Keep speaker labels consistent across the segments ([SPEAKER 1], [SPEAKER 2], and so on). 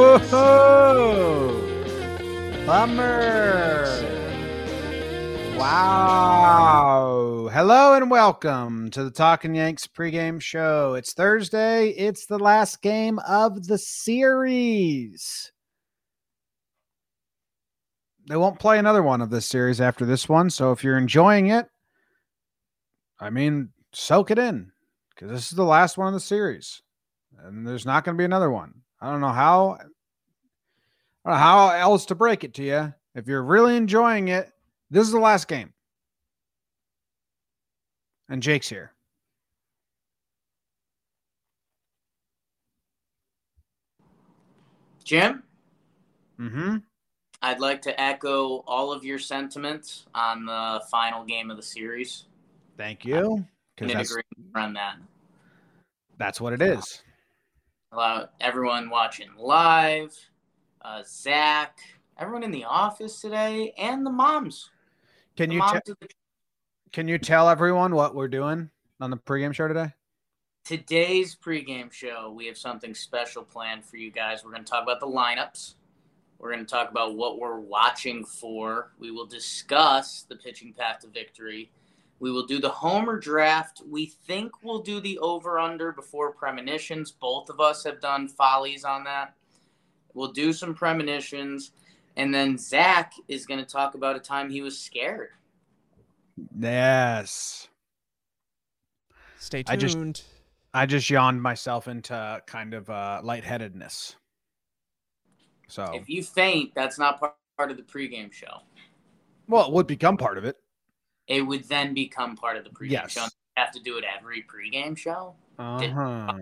[SPEAKER 1] Whoa! Bummer. Wow. Hello and welcome to the Talking Yanks pregame show. It's Thursday. It's the last game of the series. They won't play another one of this series after this one. So if you're enjoying it, I mean, soak it in because this is the last one of the series. And there's not going to be another one. I don't know how I don't know how else to break it to you. If you're really enjoying it, this is the last game. And Jake's here.
[SPEAKER 2] Jim,
[SPEAKER 1] Mm-hmm.
[SPEAKER 2] I'd like to echo all of your sentiments on the final game of the series.
[SPEAKER 1] Thank you. Because that's,
[SPEAKER 2] agreement on that.
[SPEAKER 1] that's what it is.
[SPEAKER 2] Allow everyone watching live, uh, Zach, everyone in the office today, and the moms.
[SPEAKER 1] Can
[SPEAKER 2] The
[SPEAKER 1] you
[SPEAKER 2] moms
[SPEAKER 1] te-
[SPEAKER 2] the-
[SPEAKER 1] can you tell everyone what we're doing on the pregame show today?
[SPEAKER 2] Today's pregame show, we have something special planned for you guys. We're going to talk about the lineups. We're going to talk about what we're watching for. We will discuss the pitching path to victory. We will do the homer draft. We think we'll do the over under before premonitions. Both of us have done follies on that. We'll do some premonitions. And then Zach is going to talk about a time he was scared.
[SPEAKER 1] Yes.
[SPEAKER 3] Stay
[SPEAKER 1] I just-
[SPEAKER 3] tuned.
[SPEAKER 1] I just yawned myself into kind of uh, lightheadedness. So,
[SPEAKER 2] If you faint, that's not part part of the pregame show.
[SPEAKER 1] well, it would become part of it.
[SPEAKER 2] It would then become part of the pregame
[SPEAKER 1] Yes.
[SPEAKER 2] show. You have to do it every pregame show.
[SPEAKER 1] Uh-huh.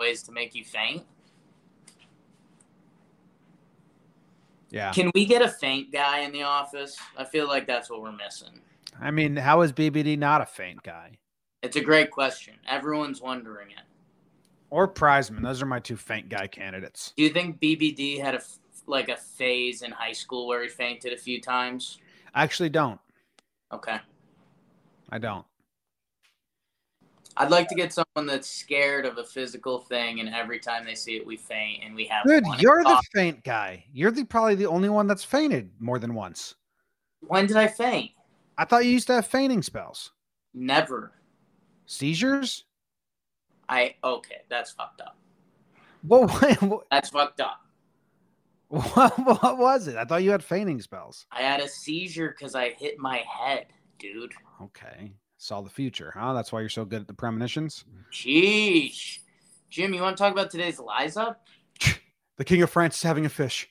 [SPEAKER 2] Ways to make you faint.
[SPEAKER 1] Yeah.
[SPEAKER 2] Can we get a faint guy in the office? I feel like that's what we're missing.
[SPEAKER 1] I mean, how is BBD not a faint guy?
[SPEAKER 2] It's a great question. Everyone's wondering it.
[SPEAKER 1] Or Prizeman. Those are my two faint guy candidates.
[SPEAKER 2] Do you think BBD had a like a phase in high school where he fainted a few times?
[SPEAKER 1] I actually don't.
[SPEAKER 2] Okay.
[SPEAKER 1] I don't.
[SPEAKER 2] I'd like to get someone that's scared of a physical thing, and every time they see it, we faint, and we have.
[SPEAKER 1] Dude, you're the
[SPEAKER 2] Uh,
[SPEAKER 1] faint guy. You're the probably the only one that's fainted more than once.
[SPEAKER 2] when did I faint?
[SPEAKER 1] I thought you used to have fainting spells.
[SPEAKER 2] Never.
[SPEAKER 1] Seizures?
[SPEAKER 2] I okay. That's fucked up.
[SPEAKER 1] What, what,
[SPEAKER 2] That's fucked up.
[SPEAKER 1] what, what was it? I thought you had fainting spells.
[SPEAKER 2] I had a seizure because I hit my head, dude.
[SPEAKER 1] Okay. Saw the future, huh? That's why you're so good at the premonitions.
[SPEAKER 2] Sheesh. Jim, you want to talk about today's Liza?
[SPEAKER 1] The King of France is having a fish.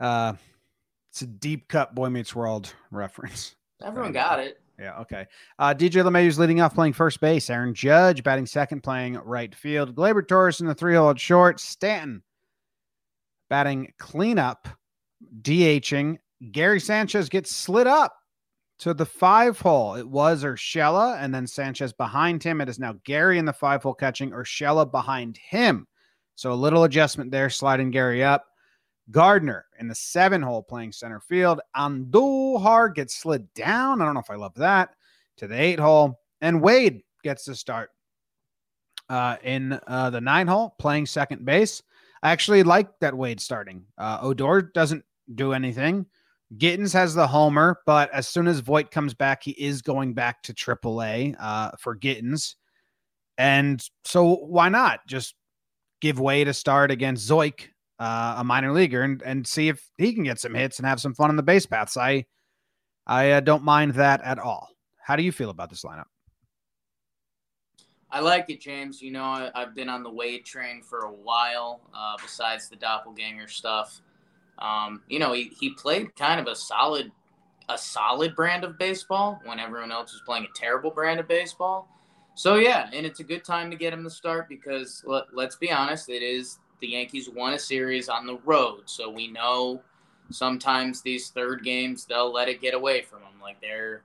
[SPEAKER 1] Uh, it's a deep cut Boy Meets World reference.
[SPEAKER 2] Everyone got it.
[SPEAKER 1] Yeah, okay. Uh, DJ LeMahieu's leading off playing first base. Aaron Judge batting second, playing right field. Gleyber Torres in the three hole at short. Stanton batting cleanup, DHing. Gary Sanchez gets slid up to the five hole. It was Urshela, and then Sanchez behind him. It is now Gary in the five hole catching Urshela behind him. So a little adjustment there, sliding Gary up. Gardner in the seven hole playing center field. Andujar gets slid down. I don't know if I love that to the eight hole. And Wade gets to start uh, in uh, the nine hole playing second base. I actually like that Wade starting. Uh, Odor doesn't do anything. Gittens has the homer, but as soon as Voit comes back, he is going back to AAA uh, for Gittens. And so why not just give way to start against Zeuch uh, a minor leaguer and, and see if he can get some hits and have some fun on the base paths. I I uh, don't mind that at all. How do you feel about this lineup?
[SPEAKER 2] I like it, James. You know, I, I've been on the Wade train for a while, uh, besides the doppelganger stuff. Um, you know, he, he played kind of a solid a solid brand of baseball when everyone else was playing a terrible brand of baseball. So yeah, and it's a good time to get him to start because let, let's be honest, it is the Yankees won a series on the road, so we know sometimes these third games they'll let it get away from them. Like there,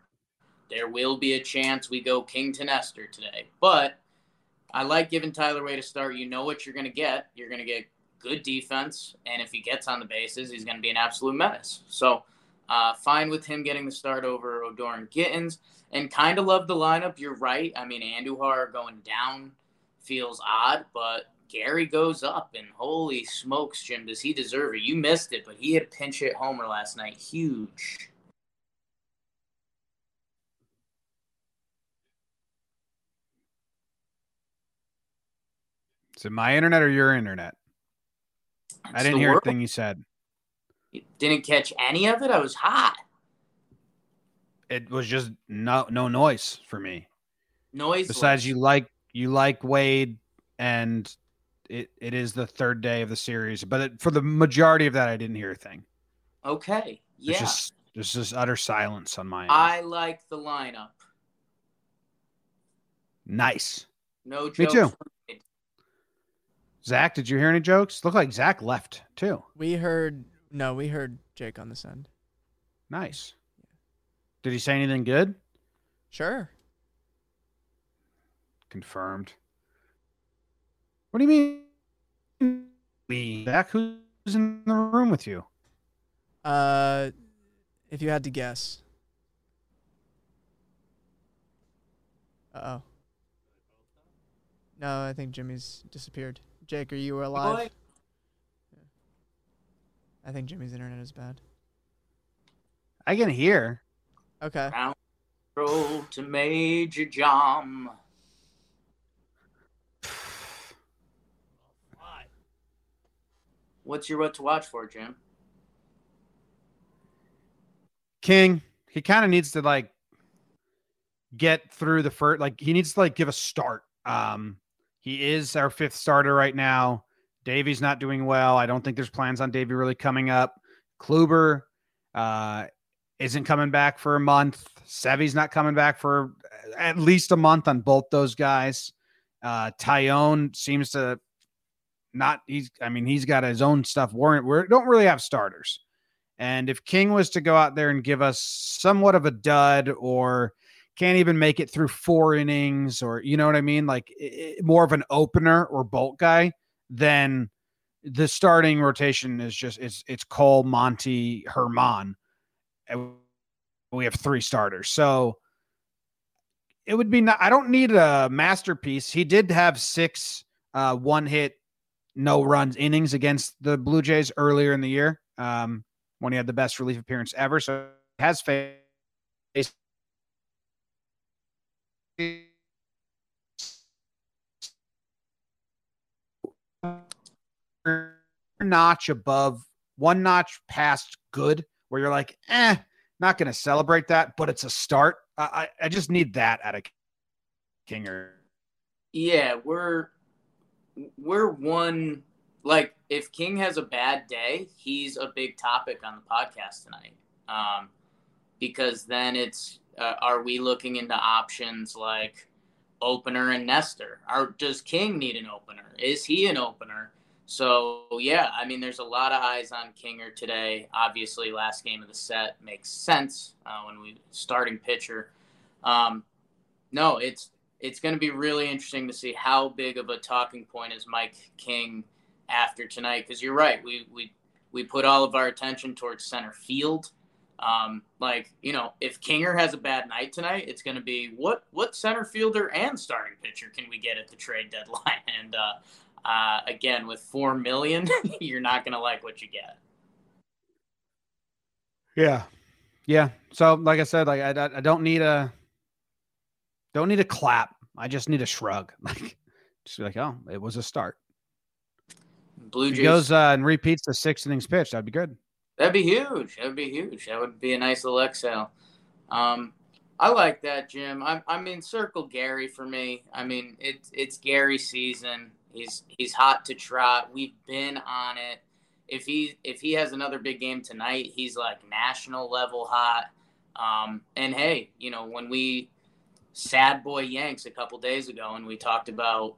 [SPEAKER 2] there will be a chance we go King to Nestor today, but I like giving Tyler Wade a start. You know what you're going to get. You're going to get good defense, and if he gets on the bases, he's going to be an absolute menace. So, uh, fine with him getting the start over Odor Gittens, and kind of love the lineup. You're right. I mean, Andujar going down feels odd, but Gary goes up, and holy smokes, Jim, does he deserve it? You missed it, but he had a pinch hit homer last night. Huge.
[SPEAKER 1] Is it my internet or your internet? I didn't hear
[SPEAKER 2] world.
[SPEAKER 1] a thing you said.
[SPEAKER 2] Didn't catch any of it. I was hot.
[SPEAKER 1] It was just no no noise for me.
[SPEAKER 2] Noise.
[SPEAKER 1] Besides, you like you like Wade, and it, it is the third day of the series. But it, for the majority of that, I didn't hear a thing.
[SPEAKER 2] Okay. Yeah.
[SPEAKER 1] There's just there's just utter silence on my end.
[SPEAKER 2] I like the lineup.
[SPEAKER 1] nice.
[SPEAKER 2] No
[SPEAKER 1] Me too. Zach, did you hear any jokes? Looked like Zach left too.
[SPEAKER 3] We heard no, we heard Jake on this end.
[SPEAKER 1] Nice. Did he say anything good?
[SPEAKER 3] Sure.
[SPEAKER 1] Confirmed. What do you mean? We Zach, who's in the room with you?
[SPEAKER 3] Uh, if you had to guess. Uh oh. No, I think Jimmy's disappeared. Jake, are you alive?
[SPEAKER 2] Boy.
[SPEAKER 3] I think Jimmy's internet is bad.
[SPEAKER 1] I can hear.
[SPEAKER 3] Okay.
[SPEAKER 2] Round roll to Major Jom. What's your what to watch for, Jim?
[SPEAKER 1] King, he kind of needs to like get through the first like he needs to like give a start. Um he is our fifth starter right now. Davy's not doing well. I don't think there's plans on Davy really coming up. Kluber uh isn't coming back for a month. Sevy's not coming back for at least a month on both those guys. Uh Taillon seems to not he's I mean he's got his own stuff worrying. We don't really have starters. And if King was to go out there and give us somewhat of a dud or can't even make it through four innings or you know what I mean, like i- i- more of an opener or bolt guy, then the starting rotation is just it's it's Cole, Monty, Herman. And we have three starters. So it would be not I don't need a masterpiece. He did have six uh one hit no runs innings against the Blue Jays earlier in the year. Um when he had the best relief appearance ever. So has faced notch above one notch past good where you're like eh not going to celebrate that but it's a start I, I just need that out of kinger
[SPEAKER 2] Yeah, we're we're one like if King has a bad day, he's a big topic on the podcast tonight. Um, because then it's uh, are we looking into options like opener and Nestor? Or does King need an opener? Is he an opener? So yeah, I mean, there's a lot of eyes on Kinger today. Obviously, last game of the set makes sense uh, when we starting pitcher. Um, no, it's it's going to be really interesting to see how big of a talking point is Mike King after tonight. Because you're right, we we we put all of our attention towards center field. Um, like you know, if Kinger has a bad night tonight, it's going to be what what center fielder and starting pitcher can we get at the trade deadline? And uh, uh, again, with four million, you're not going to like what you get.
[SPEAKER 1] yeah. Yeah. So like i said like i, I- don't need a don't need a clap. I just need a shrug. Like just be like oh it was a start.
[SPEAKER 2] Blue Jays
[SPEAKER 1] goes uh, and repeats the six innings pitch that'd be good
[SPEAKER 2] That'd be huge. That'd be huge. That would be a nice little exhale. Um, I like that, Jim. I'm, I mean, circle Gary for me. I mean, it's it's Gary season. He's he's hot to trot. We've been on it. If he if he has another big game tonight, he's like national level hot. Um, and hey, you know when we sad boy Yanks a couple days ago, and we talked about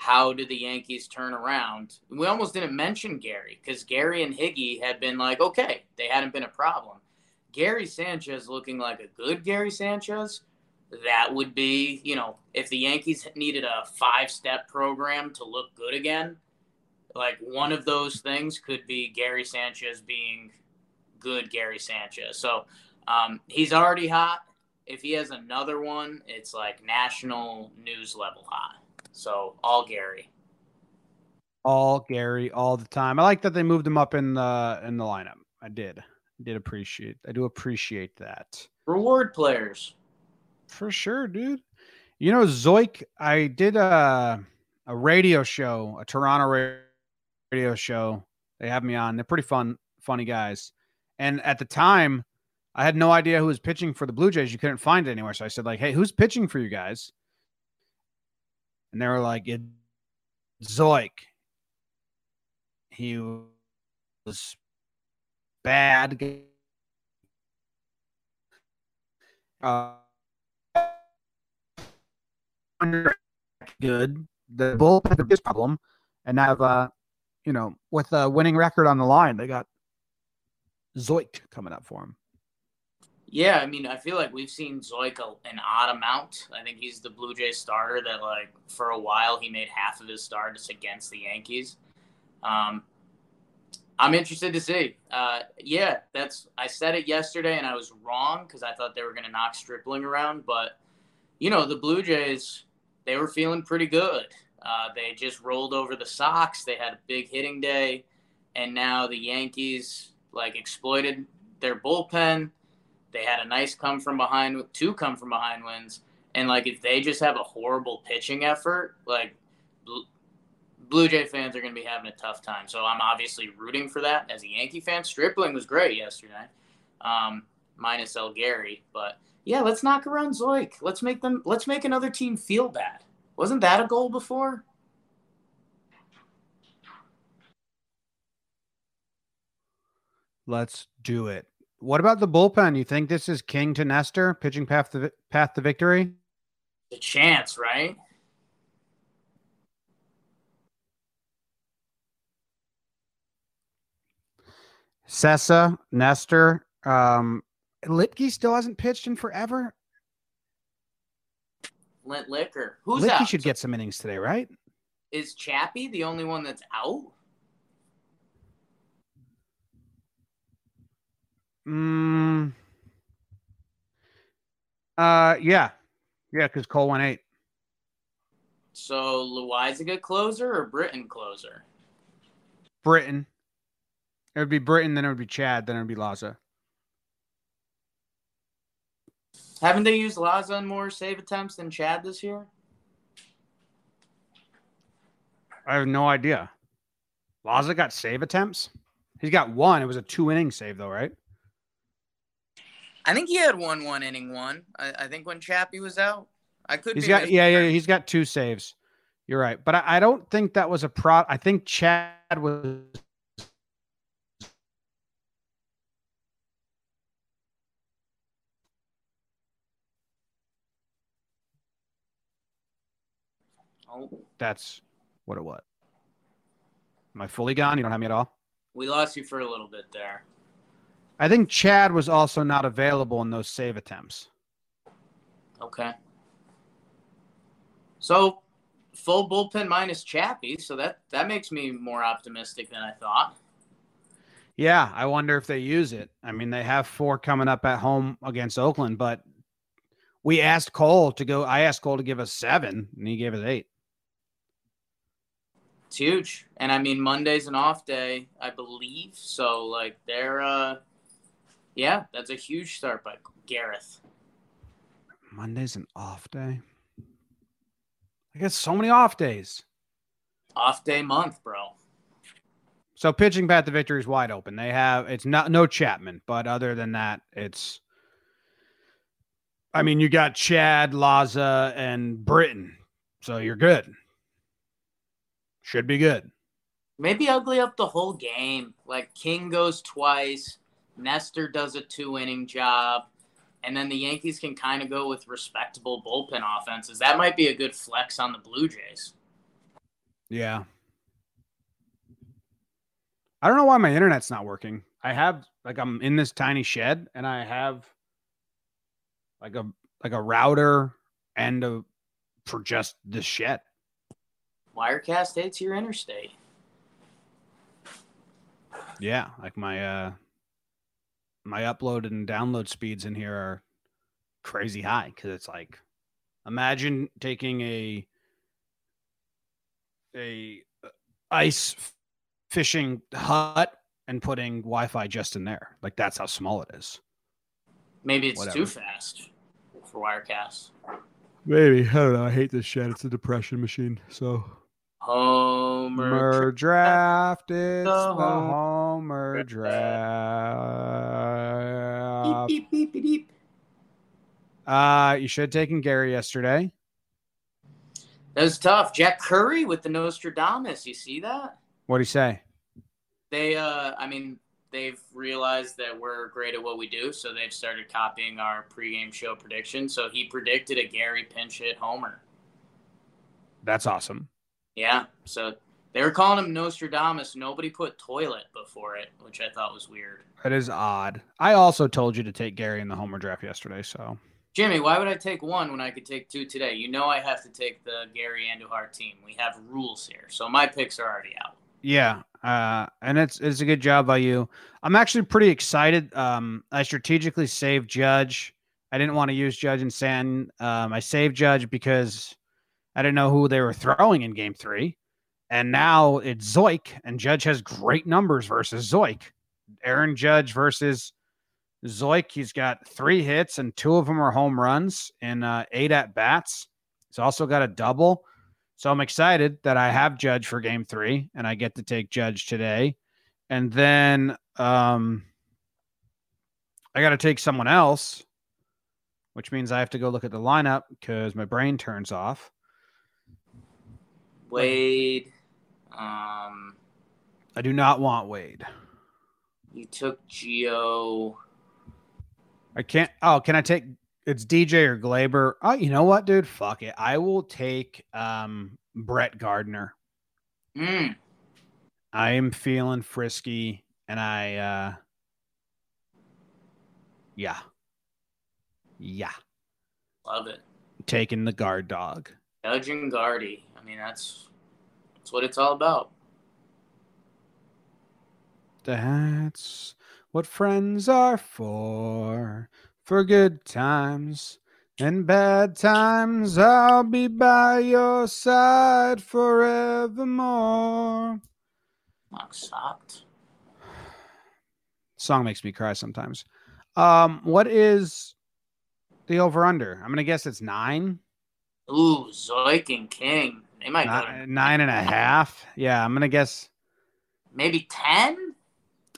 [SPEAKER 2] how did the Yankees turn around? We almost didn't mention Gary because Gary and Higgy had been like, okay, they hadn't been a problem. Gary Sanchez looking like a good Gary Sanchez, that would be, you know, if the Yankees needed a five step program to look good again, like one of those things could be Gary Sanchez being good Gary Sanchez. So um, he's already hot. If he has another one, it's like national news level hot. So all Gary.
[SPEAKER 1] all Gary all the time. I like that they moved him up in the in the lineup. I did. I did appreciate. I do appreciate that.
[SPEAKER 2] Reward players.
[SPEAKER 1] For sure, dude. You know, Zeuch, I did a a radio show, a Toronto radio show. They have me on. They're pretty fun, funny guys. And at the time, I had no idea who was pitching for the Blue Jays. You couldn't find it anywhere. So I said, like, hey, who's pitching for you guys? And they were like, it's Zeuch. He was bad. Uh, good. The bullpen is problem, and have uh, you know, with a winning record on the line, they got Zeuch coming up for him.
[SPEAKER 2] Yeah, I mean, I feel like we've seen Zeuch an odd amount. I think he's the Blue Jays starter that, like, for a while he made half of his starts against the Yankees. Um, I'm interested to see. Uh, yeah, that's. I said it yesterday, and I was wrong because I thought they were going to knock Stripling around. But you know, the Blue Jays, they were feeling pretty good. Uh, they just rolled over the Sox. They had a big hitting day, and now the Yankees like exploited their bullpen. They had a nice come from behind, two come from behind wins, and like if they just have a horrible pitching effort, like Blue Jay fans are going to be having a tough time. So I'm obviously rooting for that as a Yankee fan. Stripling was great yesterday, um, minus El Gary. But yeah, let's knock around Zeuch. Let's make them. Let's make another team feel bad. Wasn't that a goal before?
[SPEAKER 1] Let's do it. What about the bullpen? You think this is King to Nestor pitching path to path to victory?
[SPEAKER 2] The chance, right?
[SPEAKER 1] Cessa, Nestor, um, still hasn't pitched in forever.
[SPEAKER 2] Lint Liquor. Who's
[SPEAKER 1] Luetge
[SPEAKER 2] out?
[SPEAKER 1] should get some innings today, right?
[SPEAKER 2] Is Chappie the only one that's out?
[SPEAKER 1] Mm, uh, yeah, yeah, because Cole went eight.
[SPEAKER 2] So Loaisiga closer or Britton closer?
[SPEAKER 1] Britton. It would be Britton, then it would be Chad, then it would be Laza.
[SPEAKER 2] Haven't they used Laza on more save attempts than Chad this year?
[SPEAKER 1] I have no idea. Laza got save attempts. He's got one. It was a two inning save though, right?
[SPEAKER 2] I think he had one one inning one. I, I think when Chappie was out, I could.
[SPEAKER 1] He's got yeah yeah. He's got two saves. You're right, but I, I don't think that was a pro. I think Chad was
[SPEAKER 2] Oh.
[SPEAKER 1] That's what it was. Am I fully gone? You don't have me at all?
[SPEAKER 2] We lost you for a little bit there.
[SPEAKER 1] I think Chad was also not available in those save attempts.
[SPEAKER 2] Okay. So full bullpen minus Chappie, so that that makes me more optimistic than I thought.
[SPEAKER 1] Yeah, I wonder if they use it. I mean, they have four coming up at home against Oakland, but we asked Cole to go. I asked Cole to give us seven, and he gave us eight.
[SPEAKER 2] It's huge. And I mean Monday's an off day, I believe. So like they're uh yeah, that's a huge start by Gerrit.
[SPEAKER 1] Monday's an off day. I guess so many off days.
[SPEAKER 2] Off day month, bro.
[SPEAKER 1] So pitching path to victory is wide open. They have it's not no Chapman, but other than that, it's I mean, you got Chad, Laza, and Britton, So you're good. Should be good.
[SPEAKER 2] Maybe ugly up the whole game. Like King goes twice, Nestor does a two inning job, and then the Yankees can kind of go with respectable bullpen offenses. That might be a good flex on the Blue Jays.
[SPEAKER 1] Yeah. I don't know why my internet's not working. I have like I'm in this tiny shed and I have like a like a router and a for just this shed.
[SPEAKER 2] Wirecast hates your interstate.
[SPEAKER 1] Yeah, like my uh my upload and download speeds in here are crazy high because it's like imagine taking a a uh, ice fishing hut and putting Wi-Fi just in there. Like that's how small it is.
[SPEAKER 2] Maybe it's
[SPEAKER 1] Whatever.
[SPEAKER 2] too fast for Wirecast.
[SPEAKER 1] Maybe I don't know. I hate this shit. It's a depression machine. So
[SPEAKER 2] Homer.
[SPEAKER 1] Homer draft. It's the Homer draft.
[SPEAKER 2] Beep, beep, beep, beep, beep.
[SPEAKER 1] Uh, you should have taken Gary yesterday.
[SPEAKER 2] That was tough. Jack Curry with the Nostradamus. You see that?
[SPEAKER 1] What do you say?
[SPEAKER 2] They, uh, I mean, they've realized that we're great at what we do, so they've started copying our pregame show prediction. So he predicted a Gary pinch hit homer.
[SPEAKER 1] That's awesome.
[SPEAKER 2] Yeah. So they were calling him Nostradamus. Nobody put toilet before it, which I thought was weird.
[SPEAKER 1] That is odd. I also told you to take Gary in the Homer draft yesterday. So
[SPEAKER 2] Jimmy, why would I take one when I could take two today? You know I have to take the Gary Andujar team. We have rules here, so my picks are already out.
[SPEAKER 1] yeah, uh, and it's it's a good job by you. I'm actually pretty excited. Um, I strategically saved Judge. I didn't want to use Judge and San. Um, I saved Judge because I didn't know who they were throwing in Game Three, and now it's Zeuch, and Judge has great numbers versus Zeuch. Aaron Judge versus Zeuch, he's got three hits and two of them are home runs and uh, eight at bats. He's also got a double. So I'm excited that I have Judge for game three and I get to take Judge today. And then um, I got to take someone else, which means I have to go look at the lineup because my brain turns off.
[SPEAKER 2] Wade, um,
[SPEAKER 1] I do not want Wade.
[SPEAKER 2] you took Gio.
[SPEAKER 1] I can't. Oh, can I take? It's DJ or Gleyber. Oh, you know what, dude? Fuck it. I will take um Brett Gardner.
[SPEAKER 2] Mm,
[SPEAKER 1] I am feeling frisky, and I, uh yeah, yeah,
[SPEAKER 2] love it.
[SPEAKER 1] taking the guard dog.
[SPEAKER 2] Judge and Guardy. I mean, that's that's what it's all about.
[SPEAKER 1] That's what friends are for. For good times and bad times, I'll be by your side forevermore.
[SPEAKER 2] Not sucked.
[SPEAKER 1] Song makes me cry sometimes. Um, what is the over under? I'm gonna guess it's nine,
[SPEAKER 2] Ooh, Zeuch and King. They might go to
[SPEAKER 1] nine, nine and a half. Yeah, I'm gonna guess.
[SPEAKER 2] maybe ten.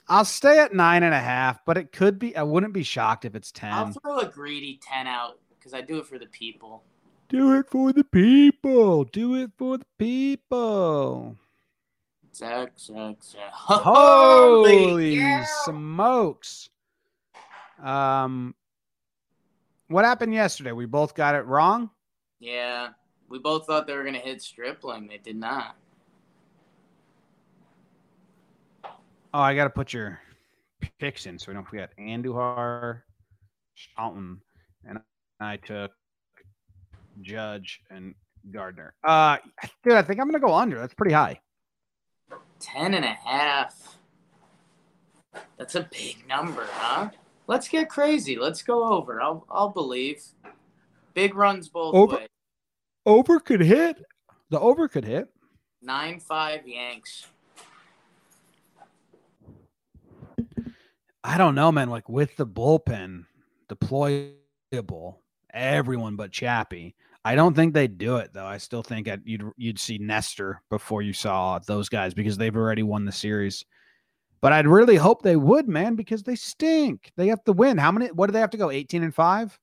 [SPEAKER 1] I'll stay at nine and a half, but it could be. I wouldn't be shocked if it's
[SPEAKER 2] ten.
[SPEAKER 1] I'll
[SPEAKER 2] throw a greedy ten out because I do it for the people.
[SPEAKER 1] Do it for the people. Do it for the people.
[SPEAKER 2] Zach, Zach, Zach.
[SPEAKER 1] Holy
[SPEAKER 2] yeah.
[SPEAKER 1] smokes. Um what happened yesterday? We both got it wrong.
[SPEAKER 2] Yeah, we both thought they were gonna hit Stripling. They did not.
[SPEAKER 1] Oh, I gotta put your picks in so we don't forget. Andujar, Shelton, and I took Judge and Gardner. Uh dude, I think I'm gonna go under. That's pretty high.
[SPEAKER 2] Ten and a half. That's a big number, huh? Let's get crazy. Let's go over. I'll I'll believe. Big runs both
[SPEAKER 1] Over.
[SPEAKER 2] ways.
[SPEAKER 1] Over could hit. The over could hit.
[SPEAKER 2] Nine five Yanks.
[SPEAKER 1] I don't know, man. Like with the bullpen deployable, everyone but Chappie. I don't think they'd do it though. I still think I'd, you'd you'd see Nestor before you saw those guys because they've already won the series. But I'd really hope they would, man, because they stink. They have to win. How many? What do they have to go? Eighteen and five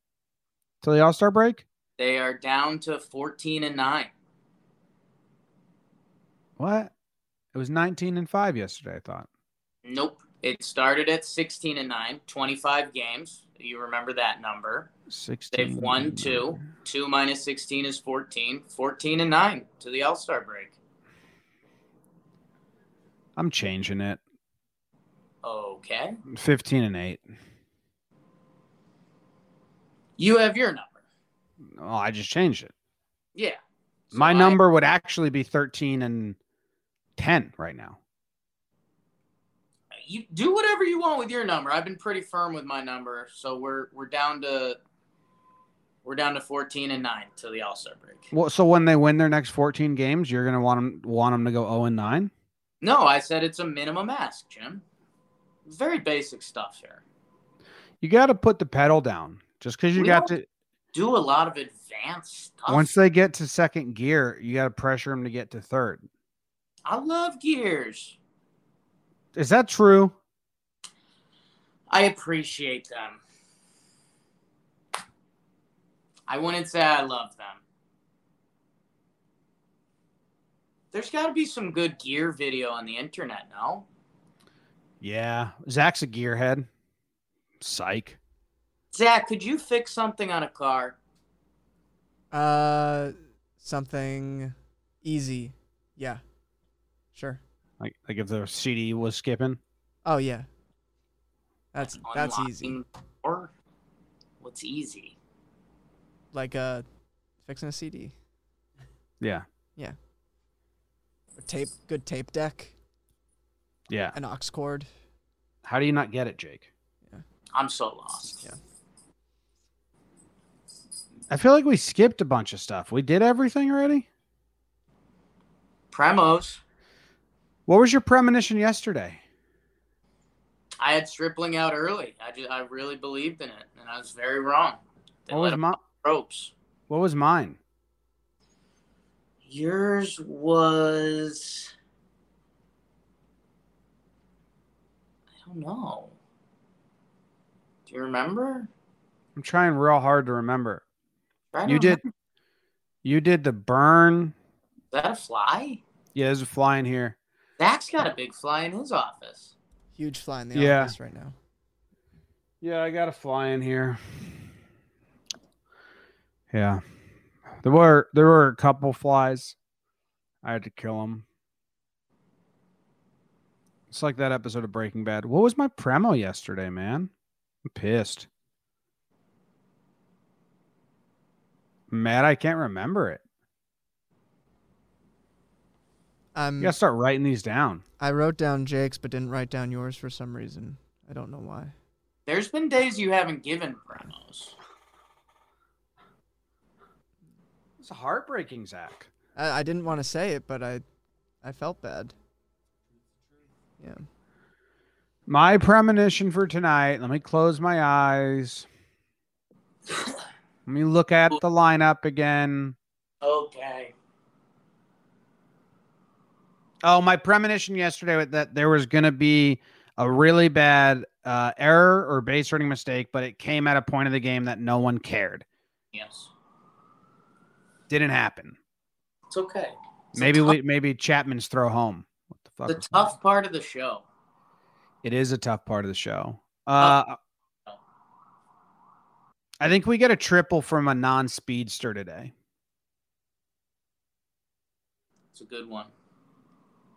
[SPEAKER 1] till the All Star break.
[SPEAKER 2] They are down to fourteen and nine.
[SPEAKER 1] What? It was nineteen and five yesterday. I thought.
[SPEAKER 2] Nope. It started at 16 and 9, 25 games. You remember that number.
[SPEAKER 1] Sixteen.
[SPEAKER 2] They've won two. 2 minus 16 is 14. 14 and 9 to the All Star break.
[SPEAKER 1] I'm changing it.
[SPEAKER 2] Okay.
[SPEAKER 1] Fifteen and eight.
[SPEAKER 2] You have your number.
[SPEAKER 1] Oh, I just changed it.
[SPEAKER 2] Yeah. So
[SPEAKER 1] My
[SPEAKER 2] I-
[SPEAKER 1] number would actually be 13 and 10 right now.
[SPEAKER 2] you do whatever you want with your number. I've been pretty firm with my number, so we're we're down to we're down to 14 and 9 to the All Star break.
[SPEAKER 1] Well, so when they win their next 14 games, you're going to want them want them to go 0 and 9?
[SPEAKER 2] No, I said it's a minimum ask, Jim. Very basic stuff here.
[SPEAKER 1] You got to put the pedal down. Just because you
[SPEAKER 2] We
[SPEAKER 1] got to,
[SPEAKER 2] Do a lot of advanced stuff.
[SPEAKER 1] once they get to second gear, you got to pressure them to get to third.
[SPEAKER 2] I love gears.
[SPEAKER 1] Is that true?
[SPEAKER 2] I appreciate them. I wouldn't say I love them. There's got to be some good gear video on the internet, no?
[SPEAKER 1] Yeah. Zach's a gearhead. Psych.
[SPEAKER 2] Zach, could you fix something on a car?
[SPEAKER 3] Uh, something easy. Yeah. Sure.
[SPEAKER 1] Like, like if the CD was skipping.
[SPEAKER 3] Oh yeah. That's that's easy.
[SPEAKER 2] Or what's easy?
[SPEAKER 3] Like uh, fixing a CD.
[SPEAKER 1] Yeah.
[SPEAKER 3] A tape, good tape deck,
[SPEAKER 1] Yeah.
[SPEAKER 3] an aux cord.
[SPEAKER 1] How do you not get it, Jake? Yeah.
[SPEAKER 2] I'm so lost.
[SPEAKER 3] Yeah.
[SPEAKER 1] I feel like we skipped a bunch of stuff. We did everything already.
[SPEAKER 2] Premos.
[SPEAKER 1] What was your premonition yesterday?
[SPEAKER 2] I had Stripling out early. I just, I really believed in it, and I was very wrong. They
[SPEAKER 1] What
[SPEAKER 2] let
[SPEAKER 1] was my,
[SPEAKER 2] ropes.
[SPEAKER 1] What was mine?
[SPEAKER 2] Yours was. I don't know. Do you remember?
[SPEAKER 1] I'm trying real hard to remember.
[SPEAKER 2] Try to
[SPEAKER 1] You did. You did the burn.
[SPEAKER 2] Is that a fly?
[SPEAKER 1] Yeah, there's a fly in here.
[SPEAKER 2] Zach's got a big fly in his office.
[SPEAKER 3] Huge fly in the
[SPEAKER 1] Yeah.
[SPEAKER 3] office right now.
[SPEAKER 1] Yeah, I got a fly in here. Yeah, there were there were a couple flies. I had to kill them. It's like that episode of Breaking Bad. What was my premo yesterday, man? I'm pissed. Mad, I can't remember it.
[SPEAKER 3] Um,
[SPEAKER 1] You gotta start writing these down.
[SPEAKER 3] I wrote down Jake's, but didn't write down yours for some reason. I don't know why.
[SPEAKER 2] There's been days you haven't given premos.
[SPEAKER 1] It's heartbreaking, Zach.
[SPEAKER 3] I, I didn't want to say it, but I, I felt bad. Yeah.
[SPEAKER 1] My premonition for tonight. Let me close my eyes. Let me look at the lineup again.
[SPEAKER 2] Okay.
[SPEAKER 1] Oh, my premonition yesterday was that there was going to be a really bad uh, error or base running mistake, but it came at a point of the game that no one cared.
[SPEAKER 2] Yes.
[SPEAKER 1] Didn't happen.
[SPEAKER 2] It's okay. It's
[SPEAKER 1] maybe
[SPEAKER 2] tough-
[SPEAKER 1] we maybe Chapman's throw home. What the fuck?
[SPEAKER 2] the tough part of the show.
[SPEAKER 1] It is a tough part of the show. Uh, I think we get a triple from a non-speedster today.
[SPEAKER 2] It's a good one.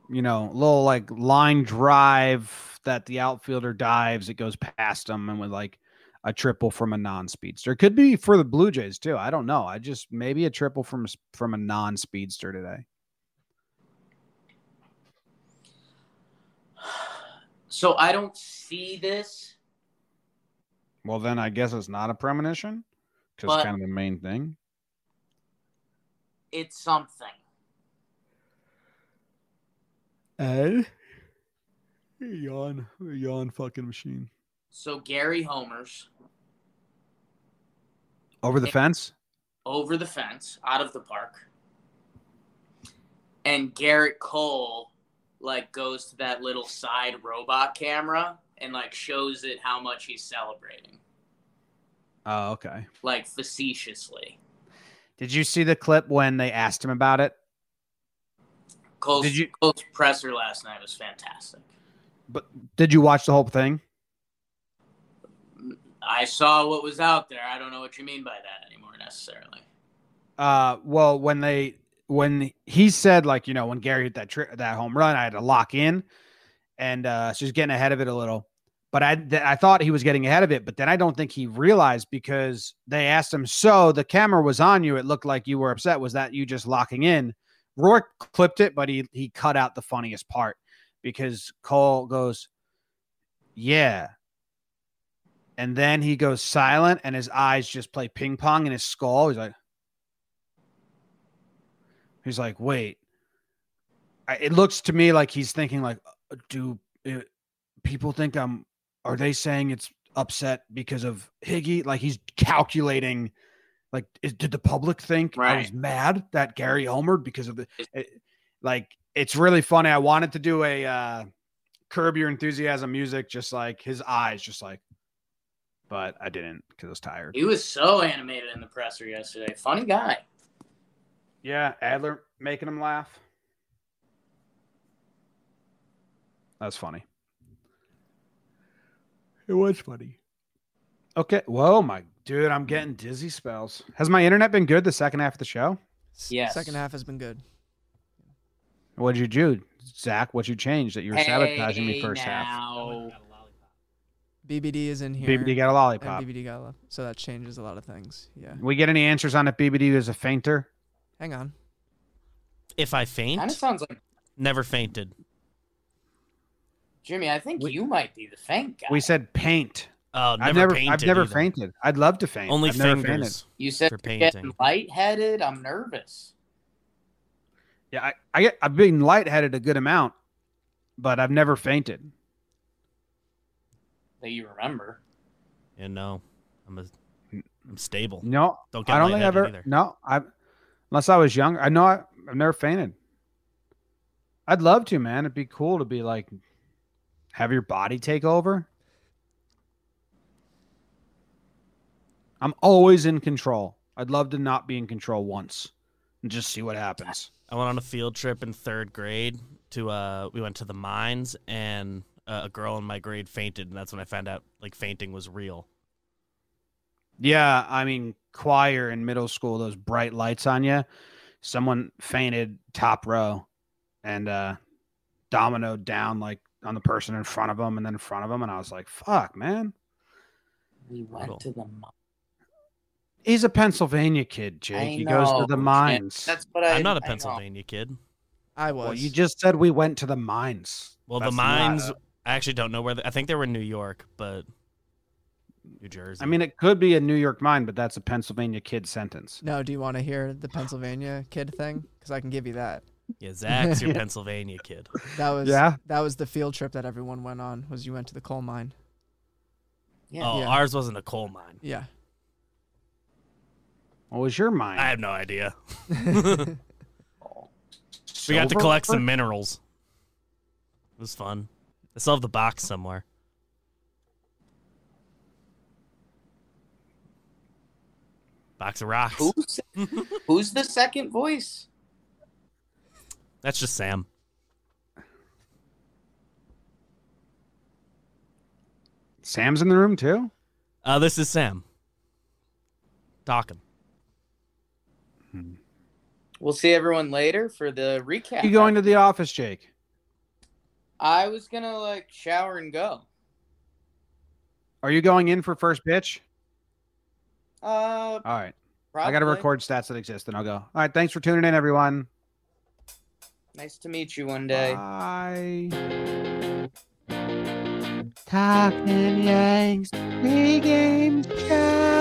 [SPEAKER 1] you know, a little like line drive that the outfielder dives, it goes past him, and with like a triple from a non-speedster. It could be for the Blue Jays too. I don't know. I just maybe a triple from from a non-speedster today.
[SPEAKER 2] So I don't see this.
[SPEAKER 1] Well, then I guess it's not a premonition because it's kind of the main thing.
[SPEAKER 2] It's something.
[SPEAKER 1] Ed, yawn, yawn, fucking machine
[SPEAKER 2] So Gary Homers
[SPEAKER 1] over the fence.
[SPEAKER 2] over the fence, out of the park. And Gerrit Cole like goes to that little side robot camera and like shows it how much he's celebrating.
[SPEAKER 1] Oh, okay.
[SPEAKER 2] Like facetiously.
[SPEAKER 1] Did you see the clip when they asked him about it?
[SPEAKER 2] Cole's,
[SPEAKER 1] Did you-
[SPEAKER 2] Cole's presser last night was fantastic.
[SPEAKER 1] But did you watch the whole thing?
[SPEAKER 2] I saw what was out there. I don't know what you mean by that anymore necessarily.
[SPEAKER 1] Uh, well, when they when he said like you know when Gary hit that tri- that home run, I had to lock in, and uh, so he's getting ahead of it a little. But I th- I thought he was getting ahead of it, but then I don't think he realized because they asked him. So the camera was on you. It looked like you were upset. Was that you just locking in? Rourke clipped it, but he he cut out the funniest part because Cole goes, "Yeah." And then he goes silent and his eyes just play ping pong in his skull. He's like, he's like, wait. It looks to me like he's thinking like, uh, do uh, people think I'm? Are they saying it's upset because of Higgy? Like he's calculating. Like, is, did the public think I was mad that Gary homered because of the? it- like, it's really funny. I wanted to do a uh, curb your enthusiasm music, just like his eyes, just like, but I didn't because I was tired.
[SPEAKER 2] He was so animated in the presser yesterday. Funny guy.
[SPEAKER 1] Yeah, Adler making him laugh. That's funny. It was funny. Okay. Whoa, my dude, I'm getting dizzy spells. Has my internet been good the second half of the show?
[SPEAKER 2] Yes.
[SPEAKER 3] Second half has been good.
[SPEAKER 1] What'd you do, Zach? What'd you change that you were sabotaging me
[SPEAKER 2] Hey,
[SPEAKER 1] first half?
[SPEAKER 2] now.
[SPEAKER 3] BBD is in here.
[SPEAKER 1] BBD got a lollipop.
[SPEAKER 3] BBD got a lo- so that changes a lot of things. Yeah.
[SPEAKER 1] We get any answers on if BBD is a fainter?
[SPEAKER 3] Hang on.
[SPEAKER 4] If I faint,
[SPEAKER 2] Kind of sounds like
[SPEAKER 4] never fainted.
[SPEAKER 2] Jimmy. I think
[SPEAKER 1] We-
[SPEAKER 2] you might be the faint guy.
[SPEAKER 1] We said paint.
[SPEAKER 4] Oh, never
[SPEAKER 1] I've never,
[SPEAKER 4] painted.
[SPEAKER 1] I've never
[SPEAKER 4] either.
[SPEAKER 1] fainted. I'd love to faint.
[SPEAKER 4] Only
[SPEAKER 1] I've never fainted.
[SPEAKER 4] fingers.
[SPEAKER 2] you said
[SPEAKER 4] for
[SPEAKER 2] you're getting
[SPEAKER 4] painting.
[SPEAKER 2] lightheaded. I'm nervous.
[SPEAKER 1] Yeah, I, I get I've been lightheaded a good amount, but I've never fainted.
[SPEAKER 2] That you remember.
[SPEAKER 4] Yeah, no, I'm a, I'm stable.
[SPEAKER 1] No,
[SPEAKER 4] Don't get
[SPEAKER 1] I don't think I've ever.
[SPEAKER 4] either.
[SPEAKER 1] No, I unless I was younger. I know I, I've never fainted. I'd love to, man. It'd be cool to be like have your body take over. I'm always in control. I'd love to not be in control once and just see what happens.
[SPEAKER 4] I went on a field trip in third grade to uh we went to the mines and uh, a girl in my grade fainted and that's when I found out like fainting was real.
[SPEAKER 1] Yeah, I mean, choir in middle school, those bright lights on you. Someone fainted top row and uh dominoed down like on the person in front of them and then in front of them. And I was like, fuck, man.
[SPEAKER 2] We went
[SPEAKER 4] Brutal.
[SPEAKER 2] to the. mi-
[SPEAKER 1] He's a Pennsylvania kid, Jake. He goes to the mines.
[SPEAKER 2] That's what I.
[SPEAKER 4] I'm not a
[SPEAKER 2] I know.
[SPEAKER 4] Pennsylvania kid.
[SPEAKER 3] I was.
[SPEAKER 1] well, you just said we went to the mines.
[SPEAKER 4] Well,
[SPEAKER 1] That's
[SPEAKER 4] the mines.
[SPEAKER 1] a-
[SPEAKER 4] I actually don't know where. The, I think they were in New York, but New Jersey.
[SPEAKER 1] I mean, it could be a New York mine, but that's a Pennsylvania kid sentence.
[SPEAKER 3] No, do you want to hear the Pennsylvania kid thing? Because I can give you that.
[SPEAKER 4] Yeah, Zach's your Pennsylvania kid.
[SPEAKER 3] That was
[SPEAKER 1] Yeah?
[SPEAKER 3] That was the field trip that everyone went on. Was you went to the coal mine?
[SPEAKER 2] Yeah.
[SPEAKER 4] Oh,
[SPEAKER 3] Yeah.
[SPEAKER 4] ours wasn't a coal mine.
[SPEAKER 3] Yeah.
[SPEAKER 1] What was your mine?
[SPEAKER 4] I have no idea. We got to collect some minerals. It was fun. I still have the box somewhere. Box of rocks.
[SPEAKER 2] Who's who's the second voice?
[SPEAKER 4] That's just Sam.
[SPEAKER 1] Sam's in the room too?
[SPEAKER 4] Uh, this is Sam. Talking.
[SPEAKER 2] We'll see everyone later for the recap.
[SPEAKER 1] You going to the office, Jake?
[SPEAKER 2] I was gonna like shower and go.
[SPEAKER 1] Are you going in for first pitch?
[SPEAKER 2] Uh,
[SPEAKER 1] All right.
[SPEAKER 2] probably.
[SPEAKER 1] I got to record stats that exist, and I'll go. All right. Thanks for tuning in, everyone.
[SPEAKER 2] Nice to meet you one day.
[SPEAKER 1] Bye. Talking Yanks, three games show.